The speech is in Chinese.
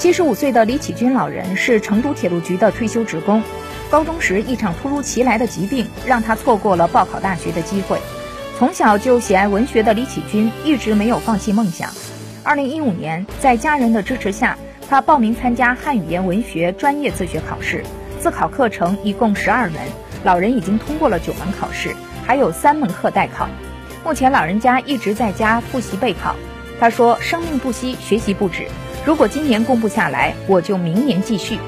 七十五岁的李启军老人是成都铁路局的退休职工。高中时，一场突如其来的疾病让他错过了报考大学的机会。从小就喜爱文学的李启军一直没有放弃梦想。二零一五年，在家人的支持下，他报名参加汉语言文学专业自学考试。自考课程一共十二门，老人已经通过了九门考试，还有三门课待考。目前，老人家一直在家复习备考。他说：“生命不息，学习不止。如果今年公布下来，我就明年继续。”